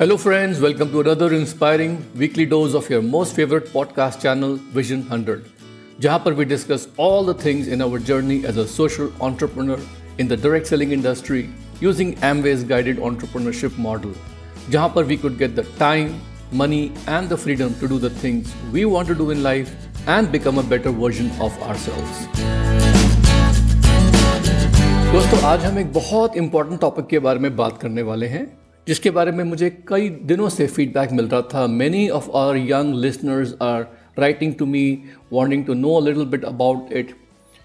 Hello friends welcome to other inspiring weekly dose of your most favourite podcast channel vision hundred जहाँ पर we discuss all the things in our journey as a social entrepreneur in the direct selling industry using Amway's guided entrepreneurship model जहाँ पर we could get the time money and the freedom to do the things we want to do in life and become a better version of ourselves दोस्तों, आज हम एक बहुत important topic के बारे में बात करने वाले हैं जिसके बारे में मुझे कई दिनों से फीडबैक मिल रहा था। Many of our young listeners are writing to me wanting to know little bit about it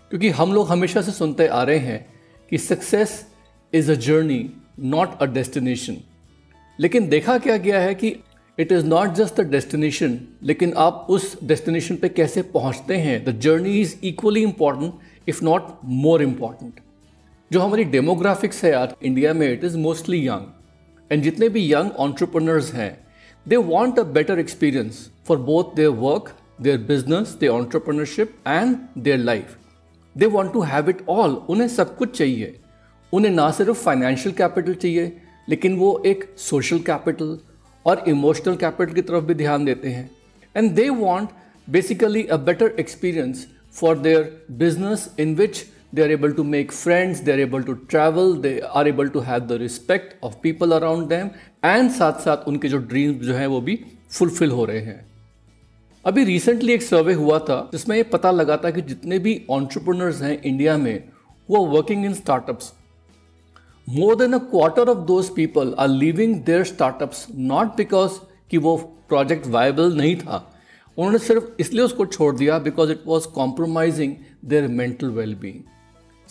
क्योंकि हम लोग हमेशा से सुनते आ रहे हैं कि success is a journey not a destination लेकिन देखा क्या गया है कि it is not just a destination लेकिन आप उस डेस्टिनेशन पे कैसे पहुँचते हैं? The journey is equally important if not more important जो हमारी डेमोग्राफिक्स है आज इंडिया में it is mostly young and जितने भी यंग ऑन्टरप्रनर्स हैं they want a better experience for both their work their business their entrepreneurship and their life they want to have it all उन्हें सब कुछ चाहिए। उन्हें ना सिर्फ़ फाइनेंशियल कैपिटल चाहिए, लेकिन वो एक सोशल कैपिटल और इमोशनल कैपिटल की तरफ़ भी ध्यान देते हैं। And they want basically a better experience for their business in which they are able to make friends, they are able to travel, they are able to have the respect of people around them, and साथ साथ उनके जो dreams जो हैं वो भी fulfil हो रहे हैं। अभी रिसेंटली एक सर्वे हुआ था, जिसमें ये पता लगा था कि जितने भी ऑन्टरप्रनर्स हैं इंडिया में वो working in startups more than a quarter of those people are living their startups not because कि वो प्रोजेक्ट वायबल नहीं था। उन्होंने सिर्फ़ इसलिए उसको छोड़ दिया because it was compromising their mental wellbeing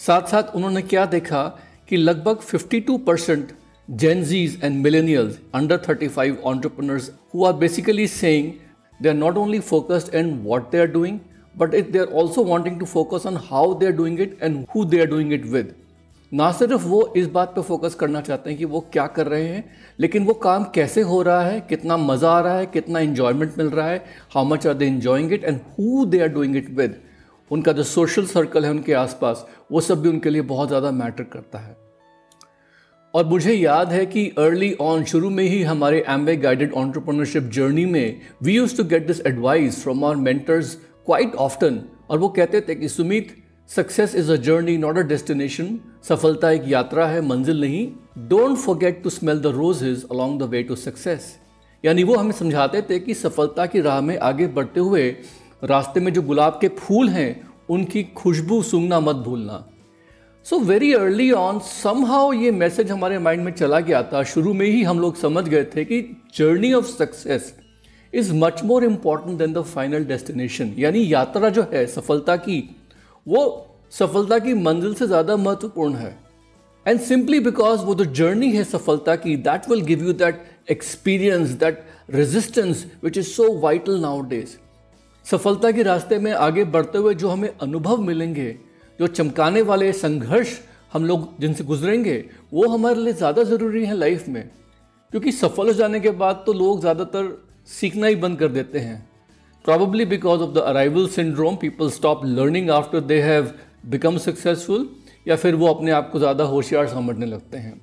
साथ साथ उन्होंने क्या देखा कि लगभग 52 two percent Gen Zs and millennial under 35 five entrepreneurs who are basically saying they are not only focused and what they are doing but it they are also wanting to focus on how they are doing it and who they are doing it with ना सिर्फ़ वो इस बात पे focus करना चाहते हैं कि वो क्या कर रहे हैं, लेकिन वो काम कैसे हो रहा है, कितना मज़ा आ रहा है, कितना इन्जॉयमेंट मिल रहा है how much are they enjoying it and who they are doing it with उनका जो सोशल सर्कल है उनके आसपास, वो सब भी उनके लिए बहुत ज़्यादा मैटर करता है। और मुझे याद है कि अर्ली ऑन शुरू में ही हमारे एम्बे गाइडेड ऑन्टरप्रनरशिप जर्नी में we used to get this advice from our mentors quite often और वो कहते थे कि, Sumit success is a journey not a destination सफलता एक यात्रा है, मंजिल नहीं। Don't forget to smell the roses along the way to success यानी वो हमें समझाते थे कि सफलता की राह में आगे बढ़ते हुए रास्ते में जो गुलाब के फूल हैं, उनकी खुशबू सूंघना मत भूलना। So very early on somehow ये मैसेज हमारे माइंड में चला गया था। शुरू में ही हम लोग समझ गए थे कि journey of success is much more important than the final destination यानी यात्रा जो है, सफलता की, वो सफलता की मंजिल से ज़्यादा महत्वपूर्ण है। एंड सिंपली बिकॉज़ वो जो जर्नी है सफलता की that will give you that experience that resistance which is so vital nowadays सफलता के रास्ते में आगे बढ़ते हुए जो हमें अनुभव मिलेंगे, जो चमकाने वाले संघर्ष हम लोग जिनसे गुजरेंगे, वो हमारे लिए ज़्यादा ज़रूरी है लाइफ में। क्योंकि सफल हो जाने के बाद तो लोग ज़्यादातर सीखना ही बंद कर देते हैं। Probably because of the arrival syndrome people stop learning after they have become successful या फिर वो अपने आप को ज़्यादा होशियार समझने लगते हैं।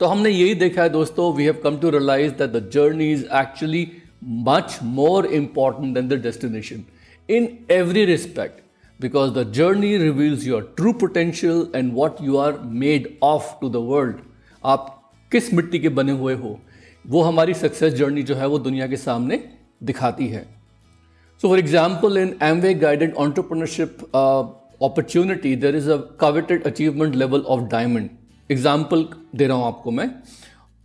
तो हमने यही देखा है दोस्तों we have come to realise that the journey is actually much more important than the destination in every respect because the journey reveals your true potential and what you are made of to the world आप किस मिट्टी के बने हुए हो वो हमारी success journey जो है वो दुनिया के सामने दिखाती है so for example in Amway guided entrepreneurship opportunity there is a coveted achievement level of diamond example दे रहा हूँ आपको मैं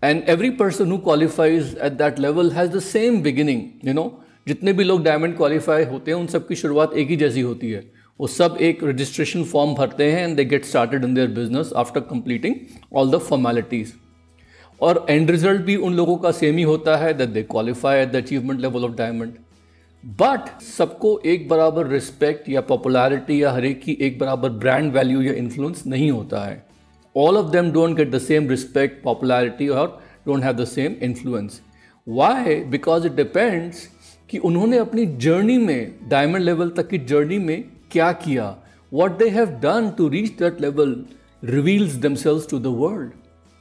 and every person who qualifies at that level has the same beginning you know जितने भी लोग diamond qualify होते हैं, उन सब की शुरुआत एक ही जैसी होती है। वो सब एक रजिस्ट्रेशन फॉर्म भरते हैं and they get started in their business after completing all the formalities और एंड रिज़ल्ट भी उन लोगों का सेम ही होता है that they qualify at the achievement level of diamond but सबको एक बराबर रिस्पेक्ट या पॉपुलैरिटी या हर एक की एक बराबर ब्रांड वैल्यू या इन्फ्लुएंस नहीं होता है। All of them don't get the same respect, popularity, or don't have the same influence. Why? Because it depends कि उन्होंने अपनी जर्नी में डायमंड लेवल तक की जर्नी में क्या किया what they have done to reach that level reveals themselves to the world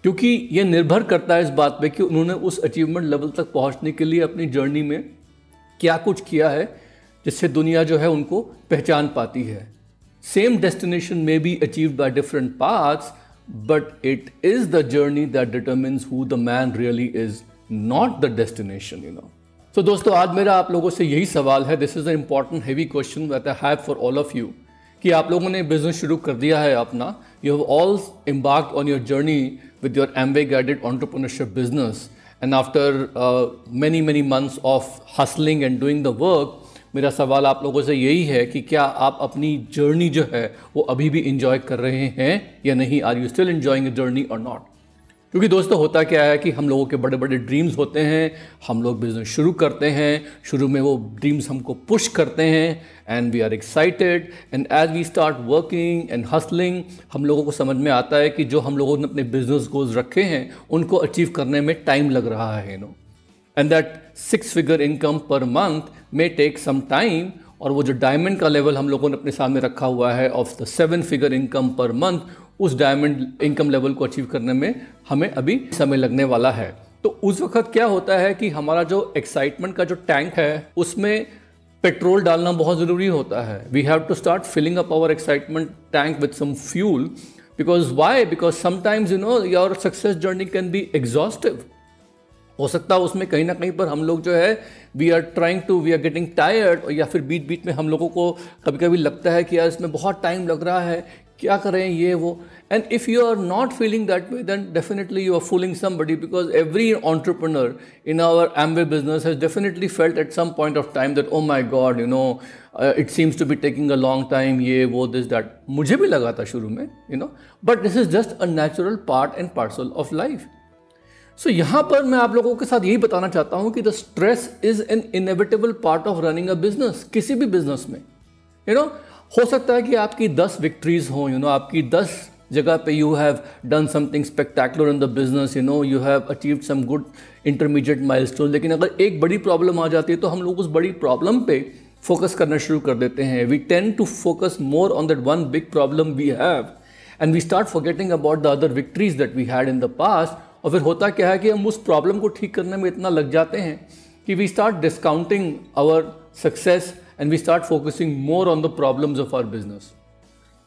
क्योंकि ये निर्भर करता है इस बात पे कि उन्होंने उस अचीवमेंट लेवल तक पहुँचने के लिए अपनी जर्नी में क्या कुछ किया है जिससे दुनिया जो है उनको पहचान पाती है सेम डेस्टिनेशन में be achieve by different paths but it is the journey that determines who the man really is not the destination you know so दोस्तों आज मेरा आप लोगों से यही सवाल है। This is a important heavy question that I have for all of you कि आप लोगों ने बिज़नेस शुरू कर दिया है अपना। You have all embark on your journey with your Amway guided entrepreneurship business. And after uh, many, many months of hustling and doing the work, मेरा सवाल आप लोगों से यही है कि क्या आप अपनी जर्नी जो है, वो अभी भी इंजॉय कर रहे हैं या नहीं? Are you still enjoying a journey और नॉट क्योंकि दोस्तों, होता क्या है कि हम लोगों के बड़े बड़े ड्रीम्स होते हैं, हम लोग बिज़नेस शुरू करते हैं, शुरू में वो ड्रीम्स हमको पुश करते हैं and we are excited and as we start working and hustling हम लोगों को समझ में आता है कि जो हम लोगों ने अपने बिज़नेस गोल्स रखे हैं, उनको अचीव करने में टाइम लग रहा है no and that six figure income per month may take some time और वो जो डायमंड का लेवल हम लोगों ने अपने सामने रखा हुआ है of the seven figure income per month उस डायमंड इनकम लेवल को अचीव करने में हमें अभी समय लगने वाला है। तो उस वक्त क्या होता है कि हमारा जो एक्साइटमेंट का जो टैंक है, उसमें पेट्रोल डालना बहुत ज़रूरी होता है। We have to start filling up our excitement tank with some fuel because why because sometimes you know your success journey can be exhaustive हो सकता है उसमें कहीं ना कहीं पर हम लोग जो है we are trying to we are getting tired या फिर बीच बीच में हम लोगों को कभी कभी लगता है कि यार इसमें बहुत टाइम लग रहा है, क्या करें ये वो? And if you are not feeling that way then definitely you are fooling somebody because every entrepreneur in our Amway business has definitely felt at some point of time that oh my God you know it seems to be taking a long time ये, वो this that मुझे भी लगा था शुरू में you know but this is just a natural part and parcel of life so so, यहाँ पर मैं आप लोगों के साथ यही बताना चाहता हूँ कि the stress is an inevitable part of running a business किसी भी बिज़नेस में। यू you नो know, हो सकता है कि आपकी दस विक्ट्रीज हों यू नो आपकी दस जगह पे you have done something spectacular in the business you know you have achieve some good intermediate milestone लेकिन अगर एक बड़ी प्रॉब्लम आ जाती है तो हम लोग उस बड़ी प्रॉब्लम पे फोकस करना शुरू कर देते हैं। We tend to focus more on that one big problem we have and we start forgetting about the other victories that we had in the past और फिर होता क्या है कि हम उस प्रॉब्लम को ठीक करने में इतना लग जाते हैं कि we start discounting our success and we start focusing more on the problems of our business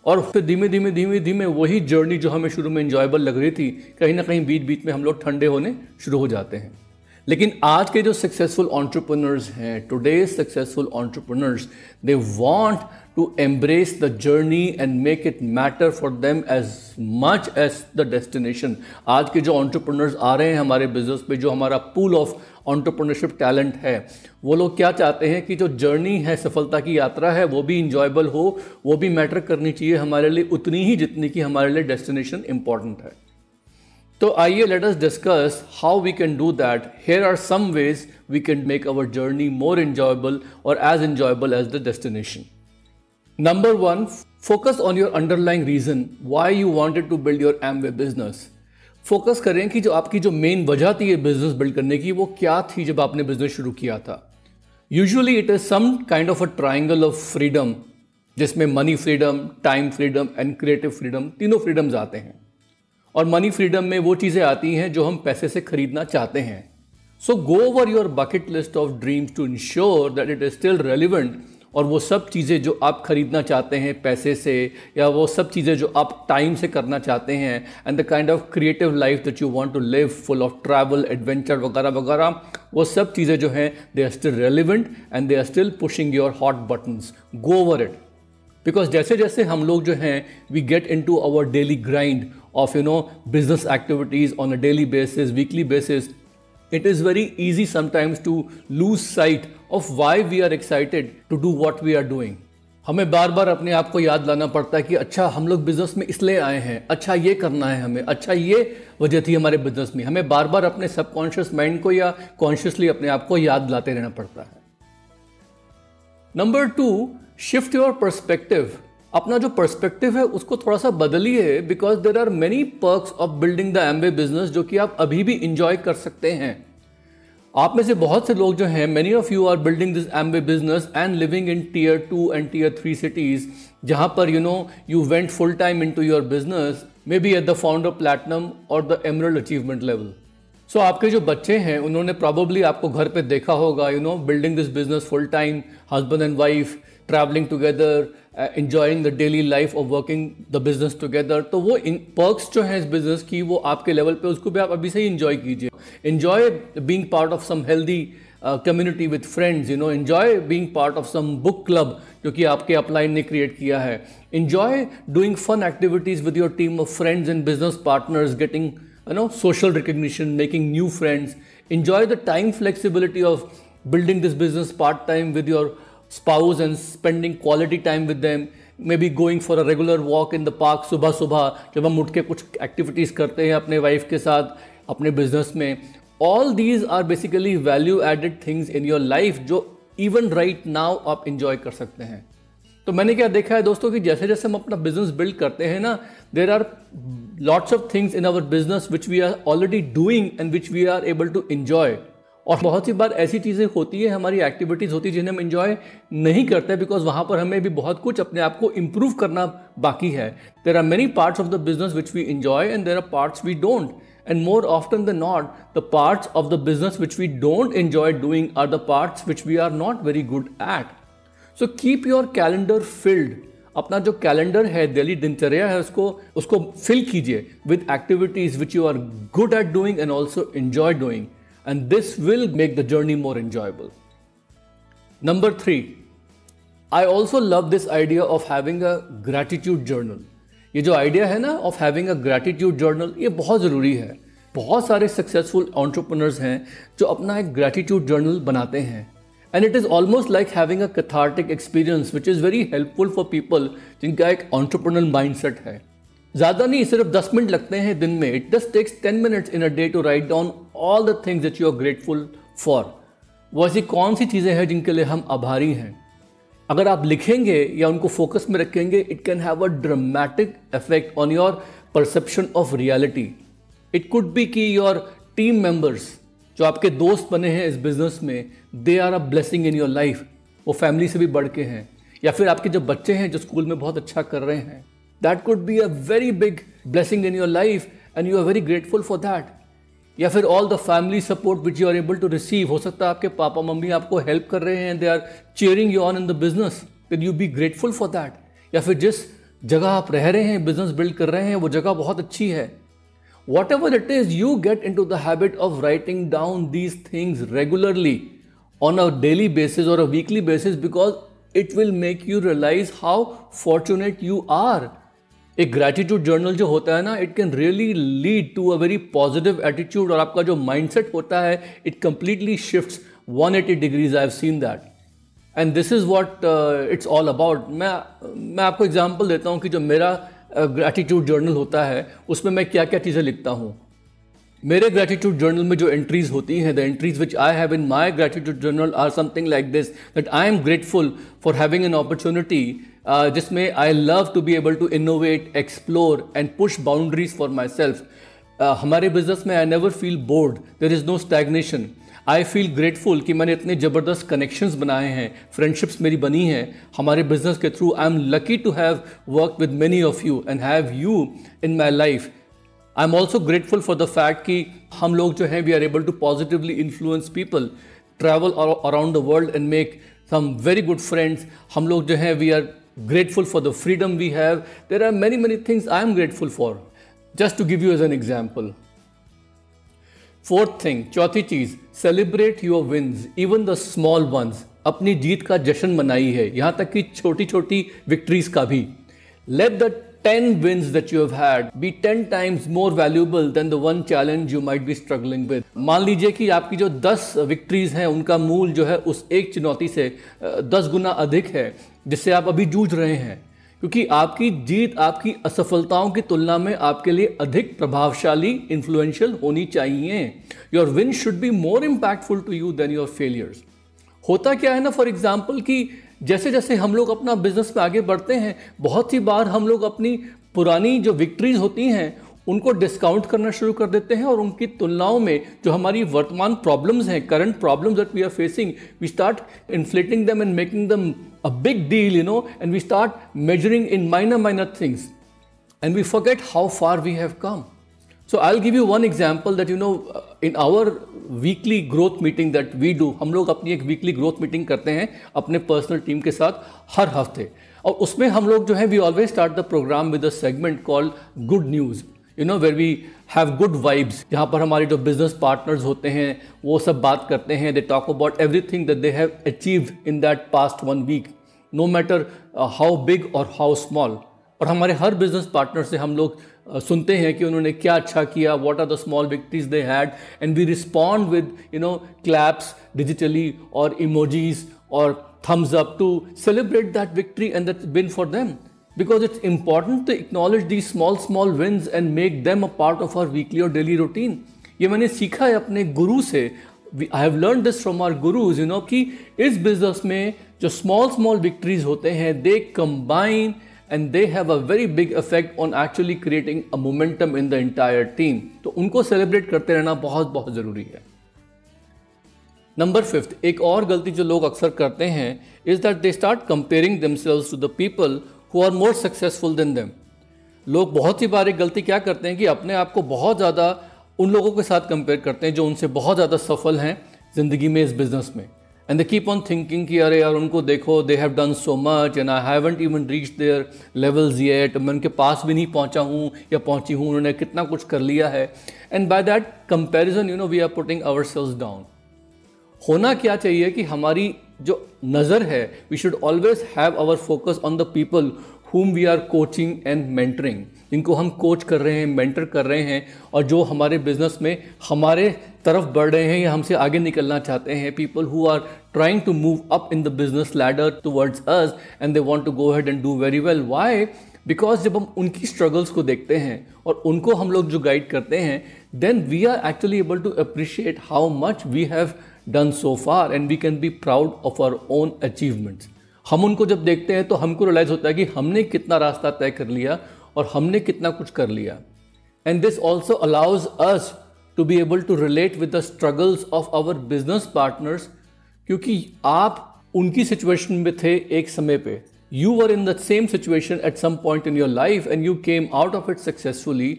और फिर धीमे धीमे धीमे धीमे वही जर्नी जो हमें शुरू में इंजॉयबल लग रही थी, कहीं ना कहीं बीच बीच में हम लोग ठंडे होने शुरू हो जाते हैं। लेकिन आज के जो सक्सेसफुल ऑन्टरप्रनर्स हैं today successful entrepreneurs they want to embrace the journey and make it matter for them as much as the destination आज के जो ऑन्टरप्रनर्स आ रहे हैं हमारे बिज़नेस पे, जो हमारा पूल ऑफ़ ऑन्टरप्रनरशिप टैलेंट है, वो लोग क्या चाहते हैं कि जो जर्नी है, सफलता की यात्रा है, वो भी इंजॉयबल हो, वो भी मैटर करनी चाहिए हमारे लिए, उतनी ही जितनी कि हमारे लिए डेस्टिनेशन इंपॉर्टेंट है। तो आइए let us discuss how we can do that here are some ways we can make our journey more enjoyable और as enjoyable as the destination number one focus on your underlying reason why you wanted to build your Amway business focus करें कि जो आपकी जो main वजह थी ये business build करने की, वो क्या थी जब आपने बिज़नेस शुरू किया था? Usually it is some kind of a triangle of freedom जिसमें money freedom time freedom and creative freedom तीनों फ्रीडम्स आते हैं। और मनी फ्रीडम में वो चीज़ें आती हैं जो हम पैसे से खरीदना चाहते हैं। So go over your bucket list of dreams to ensure that it is still relevant और वो सब चीज़ें जो आप ख़रीदना चाहते हैं पैसे से, या वो सब चीज़ें जो आप टाइम से करना चाहते हैं and the kind of creative life that you want to live full of travel adventure वगैरह वगैरह, वो सब चीज़ें जो हैं they are still relevant and they are still pushing your hot buttons go over it because जैसे जैसे हम लोग जो हैं we get into our daily grind of you know business activities on a daily basis weekly basis it is very easy sometimes to lose sight of why we are excited to do what we are doing. हमें बार बार अपने आप को याद लाना पड़ता है कि अच्छा हम लोग बिज़नेस में इसलिए आए हैं अच्छा ये करना है हमें अच्छा ये वजह थी हमारे बिज़नेस में। हमें बार बार अपने सबकॉन्शियस माइंड को या कॉन्शियसली अपने आप को याद लाते रहना पड़ता है। Number two shift your perspective अपना जो पर्सपेक्टिव है, उसको थोड़ा सा बदलिए because there are many perks of building the Amway business जो कि आप अभी भी इंजॉय कर सकते हैं। आप में से बहुत से लोग जो हैं many of you are building this Amway business and living in tier two and tier three cities जहाँ पर you know you went full time into your business maybe at the founder platinum और the emerald achievement level so आपके जो बच्चे हैं, उन्होंने probably आपको घर पे देखा होगा you know building this business full time husband and wife travelling together enjoying the daily life of working the business together तो वो इन पर्क्स जो हैं इस बिज़नेस की, वो आपके लेवल पे, उसको भी आप अभी से ही इंजॉय कीजिए। Enjoy being part of some healthy community with friends you know enjoy being part of some book club जो कि आपके अपलाइन ने क्रिएट किया है enjoy doing fun activities with your team of friends and business partners getting you know social recognition making new friends enjoy the time flexibility of building this business part time with your spouse and spending quality time with them maybe going for a regular walk in the park सुबह सुबह जब हम उठ के कुछ activities करते हैं अपने वाइफ के साथ अपने बिज़नेस में all these are basically value added things in your life जो इवन राइट नाउ आप इंजॉय कर सकते हैं। तो मैंने क्या देखा है दोस्तों कि जैसे जैसे हम अपना बिज़नेस बिल्ड करते हैं ना there are lots of things in our business which we are already doing and which we are able to enjoy और बहुत सी बार ऐसी चीज़ें होती है, हमारी एक्टिविटीज़ होती है जिन्हें हम इन्जॉय नहीं करते बिकॉज़ वहाँ पर हमें भी बहुत कुछ अपने आप को इम्प्रूव करना बाकी है। There are many parts of the business which we enjoy and there are parts we don't and more often the not the parts of the business which we don't enjoy doing are the parts which we are not very good at so keep your calendar filled अपना जो calendar है दिल्ली दिनचर्या है उसको उसको fill कीजिए with activities which you are good at doing and also enjoy doing and this will make the journey more enjoyable number three I also love this idea of having a gratitude journal ये जो idea है ना of having a gratitude journal ये बहुत ज़रूरी है। बहुत सारे सक्सेसफुल ऑन्टरप्रनर्स हैं जो अपना एक ग्रैटिट्यूड जर्नल बनाते हैं। And it is almost like having a cathartic experience which is very helpful for people जिनका एक ऑन्टरप्रनल माइंडसेट है। ज़्यादा नहीं, सिर्फ़ दस मिनट लगते हैं दिन में। It just takes ten minutes in a day to write down all the things that you are grateful for वो ऐसी कौन सी चीज़ें हैं जिनके लिए हम आभारी हैं? अगर आप लिखेंगे या उनको फोकस में रखेंगे it can have a dramatic effect on your perception of reality it could be की योर टीम मेंबर्स जो आपके दोस्त बने हैं इस बिज़नेस में they are a blessing in your life वो फैमिली से भी बढ़ के हैं. या फिर आपके जो बच्चे हैं जो स्कूल में बहुत अच्छा कर रहे हैं that could be a very big blessing in your life and you are very grateful for that या फिर all the family support which you are able to receive हो सकता है आपके पापा, मम्मी आपको हेल्प कर रहे हैं they are cheering you on in the business can you be grateful for that या फिर जिस जगह आप रह रहे हैं बिज़नेस बिल्ड कर रहे हैं, वो जगह बहुत अच्छी है. Whatever it is you get in to the habit of writing down these things regularly on a daily basis और a weekly basis because it will make you realise how fortunate you are एक gratitude journal जो होता है ना it can really lead to a very positive attitude और आपका जो mindset होता है it completely shifts 180 degrees I have seen that and this is what it's all about मैं मैं आपको एग्ज़ाम्पल देता हूँ कि जो मेरा ग्रैटिट्यूड जर्नल होता है, उसमें मैं क्या क्या चीज़ें लिखता हूँ। मेरे ग्रेटिट्यूड जर्नल में जो एंट्रीज होती हैं the entries which I have in my gratitude journal are something like this that I am grateful for having an opportunity जिसमें I love to be able to innovate explore and push boundaries for myself हमारे business में I never feel bored there is no stagnation I feel grateful कि मैंने इतने ज़बरदस्त connections बनाए हैं friendships मेरी बनी हैं. हमारे बिज़नेस के through I am lucky to have work with many of you and have you in my life I am also grateful for the fact कि हम लोग जो हैं we are able to positively influence people travel around the world and make some very good friends हम लोग जो हैं we are grateful for the freedom we have there are many many things I am grateful for just to give you as an example fourth thing चौथी चीज़ celebrate your wins even the small ones अपनी जीत का जश्न मनाई है। यहाँ तक कि छोटी छोटी विक्ट्रीज का भी। Let the ten wins that you have had be ten times more valuable than the one challenge you might be struggling with मान लीजिए कि आपकी जो दस विक्ट्रीज हैं, उनका मूल जो है उस एक चुनौती से दस गुना अधिक है, जिससे आप अभी जूझ रहे हैं। क्योंकि आपकी जीत, आपकी असफलताओं की तुलना में आपके लिए अधिक प्रभावशाली इन्फ्लुएंशियल होनी चाहिए। Your win should be more impactful to you than your failures होता क्या है ना फॉर एग्ज़ाम्पल कि जैसे जैसे हम लोग अपना बिज़नेस में आगे बढ़ते हैं बहुत सी बार हम लोग अपनी पुरानी जो विक्ट्रीज होती हैं उनको डिस्काउंट करना शुरू कर देते हैं और उनकी तुलनाओं में जो हमारी वर्तमान प्रॉब्लम्स हैं current problems that we are facing we start inflating them and making them a big deal you know and we start measuring in minor minor things and we forget how far we have come so I give you one example that you know uh, in our weekly growth meeting that we do हम लोग अपनी एक weekly growth meeting करते हैं अपने personal team के साथ हर हफ़्ते। और उसमें हम लोग जो है we always start the programme with a segment called good news you know where we have good vibes जहाँ पर हमारे जो बिज़नेस पार्टनर्स होते हैं, वो सब बात करते हैं they talk about everything that they have achieve in that past one week no matter how big और हाउ स्मॉल और हमारे हर बिज़नेस पार्टनर से हम लोग सुनते हैं कि उन्होंने क्या अच्छा किया what are the small victories they had and we respond with you know claps digitally और इमोजीज और thumbs up to celebrate that victory and that win for them because it's important to acknowledge the small small wins and make them a part of our weekly और daily routine ये मैंने सीखा है अपने गुरु से। I have learn this from our gurus you know कि इस बिज़नेस में जो स्मॉल स्मॉल विक्ट्रीज होते हैं they combine and they have a very big effect on actually creating a momentum in the entire team तो उनको celebrate करते रहना बहुत बहुत ज़रूरी है। नंबर फिफ्थ एक और गलती जो लोग अक्सर करते हैं is that they start comparing themselves to the people who are more successful than them लोग बहुत ही बार एक गलती क्या करते हैं कि अपने आप को बहुत ज़्यादा उन लोगों के साथ कंपेयर करते हैं जो उनसे बहुत ज़्यादा सफल हैं ज़िंदगी में इस बिज़नेस में। And they keep on thinking कि अरे यार, उनको देखो they have done so much and I haven't even reach their levels yet मैं उनके पास भी नहीं पहुँचा हूँ या पहुँची हूँ, उन्होंने कितना कुछ कर लिया है. And by that comparison you know we are putting ourselves down होना क्या चाहिए कि हमारी जो नज़र है we should always have our focus on the people whom we are coaching and mentoring जिनको हम कोच कर रहे हैं मेंटर कर रहे हैं, और जो हमारे बिज़नेस में हमारे तरफ़ बढ़ रहे हैं या हमसे आगे निकलना चाहते हैं people who are trying to move up in the business ladder towards us and they want to go ahead and do very well why because जब हम उनकी स्ट्रगल्स को देखते हैं और उनको हम लोग जो गाइड करते हैं then we are actually able to appreciate how much we have done so far and we can be proud of our own achievements हम उनको जब देखते हैं तो हमको रियलाइज़ होता है कि हमने कितना रास्ता तय कर लिया और हमने कितना कुछ कर लिया। And this also allows us to be able to relate with the struggles of our business partners क्योंकि आप उनकी सिचुएशन में थे एक समय पे। You were in the same situation at some point in your life and you came out of it successfully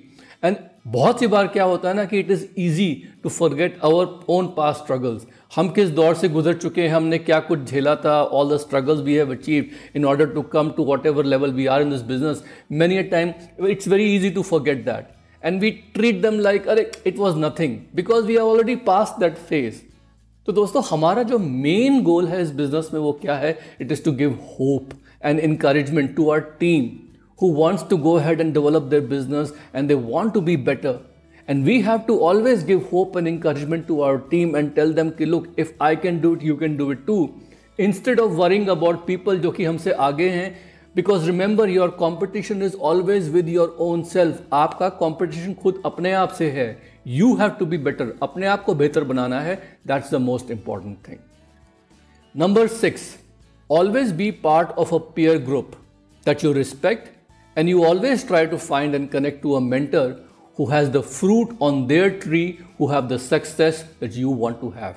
and बहुत सी बार क्या होता है ना कि it is easy to forget our own past struggles हम किस दौर से गुजर चुके हैं, हमने क्या कुछ झेला था all the struggles we have achieve in order to come to whatever level we are in this business many a time it's very easy to forget that and we treat them like अरे it was nothing because we have already pass that phase तो दोस्तों, हमारा जो main goal है इस business में वो क्या है? It is to give hope and encouragement to our team who wants to go ahead and develop their business and they want to be better. And we have to always give hope and encouragement to our team and tell them कि look if I can do it you can do it too. Instead of worrying about people जो कि हमसे आगे हैं because remember your competition is always with your own self. आपका competition खुद अपने आप से है. You have to be better. अपने आप को बेहतर बनाना है. That's the most important thing. Number six, always be part of a peer group that you respect and you always try to find and connect to a mentor who has the fruit on their tree, who have the success that you want to have.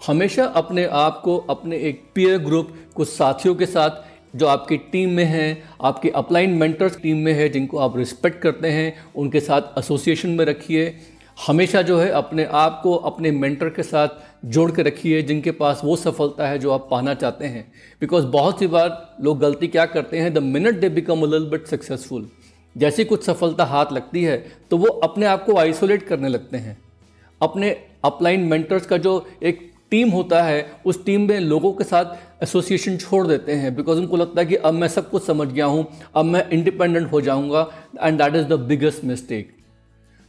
हमेशा अपने आप को अपने एक peer group कुछ साथियों के साथ जो आपकी टीम में हैं आपके अपलाइन मेंटर्स टीम में है जिनको आप रिस्पेक्ट करते हैं उनके साथ एसोसिएशन में रखिए हमेशा जो है अपने आप को अपने मेंटर के साथ जोड़ के रखिए जिनके पास वो सफलता है जो आप पाना चाहते हैं बिकॉज़ बहुत सी बार लोग गलती क्या करते हैं the minute they become a लिल बट सक्सेसफुल जैसी कुछ सफलता हाथ लगती है तो वो अपने आप को आइसोलेट करने लगते हैं। अपने अपलाइन मेंटर्स का जो एक टीम होता है, उस टीम में लोगों के साथ एसोसिएशन छोड़ देते हैं बिकॉज़ उनको लगता है कि अब मैं सब कुछ समझ गया हूँ, अब मैं इंडिपेंडेंट हो जाऊँगा and that is the biggest mistake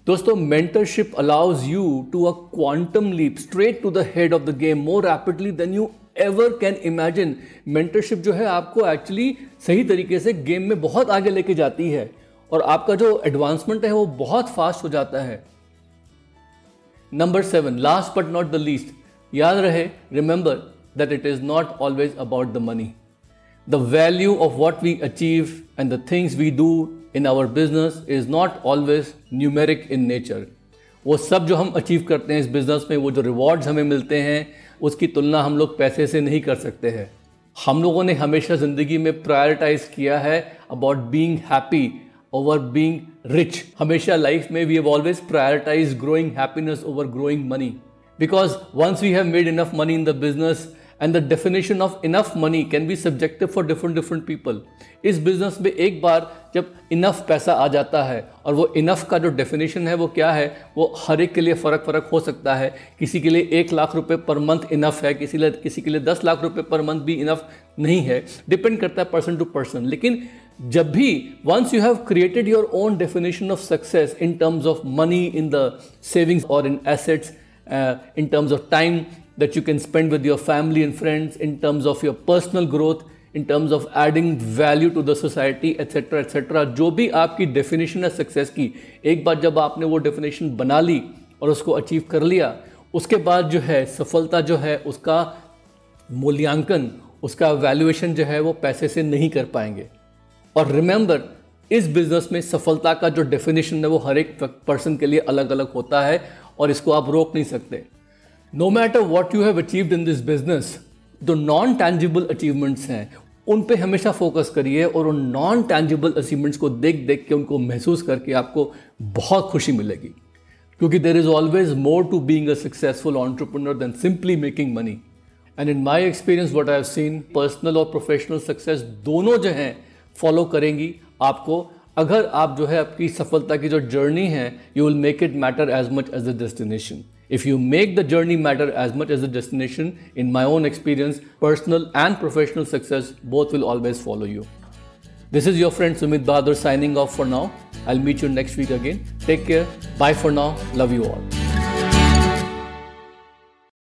दोस्तों mentorship allows you to a quantum leap straight to the head of the game more rapidly than you ever can imagine mentorship जो है, आपको एक्चुअली सही तरीके से गेम में बहुत आगे लेके जाती है। और आपका जो एडवांसमेंट है वो बहुत फास्ट हो जाता है। Number seven last but not the least याद रहे remember that it is not always about the money the value of what we achieve and the things we do in our business is not always numeric in nature वो सब जो हम achieve करते हैं इस business में, वो जो रिवॉर्ड्स हमें मिलते हैं, उसकी तुलना हम लोग पैसे से नहीं कर सकते हैं। हम लोगों ने हमेशा ज़िंदगी में प्रायोरिटाइज किया है about being happy over being rich हमेशा लाइफ में we have always prioritise growing happiness over growing money because once we have made enough money in the business and the definition of enough money can be subjective for different different people इस business में एक बार जब enough पैसा आ जाता है और वो इनफ का जो डेफिनेशन है वो क्या है? वो हर एक के लिए फ़र्क फ़र्क हो सकता है। किसी के लिए एक लाख रुपए पर मंथ इनफ है, किसी लिए, किसी के लिए दस लाख रुपए पर मंथ भी इनफ नहीं है। डिपेंड करता है पर्सन टू पर्सन लेकिन जब भी once you have created your own definition of success in terms of money in the savings और in assets in terms of time that you can spend with your family and friends, in terms of your personal growth, in terms of adding value to the society etc etc जो भी आपकी definition है success की, एक बार जब आपने वो डेफिनेशन बना ली और उसको अचीव कर लिया, उसके बाद जो है, सफलता जो है, उसका मूल्यांकन, उसका वैल्यूएशन जो है वो पैसे से नहीं कर पाएँगे। और रिमेंबर इस बिज़नेस में सफलता का जो डेफिनेशन है वो हर एक पर्सन के लिए अलग अलग होता है और इसको आप रोक नहीं सकते। No matter what you have achieved in this business जो नॉन टैंजिबल अचीवमेंट्स हैं, उन पे हमेशा फोकस करिए और उन नॉन टैंजिबल अचीवमेंट्स को देख देख के उनको महसूस करके आपको बहुत खुशी मिलेगी। क्योंकि there is always more to being a successful entrepreneur than simply making money and in my experience what I seen personal और प्रोफेशनल सक्सेस दोनों जो हैं फॉलो करेंगी आपको। अगर आप जो है आपकी सफलता की जो जर्नी है you will make it matter as much as the destination if you make the journey matter as much as the destination in my own experience personal and professional success both will always follow you this is your friend Sumit Bahadur signing off for now I meet you next week again take care bye for now love you all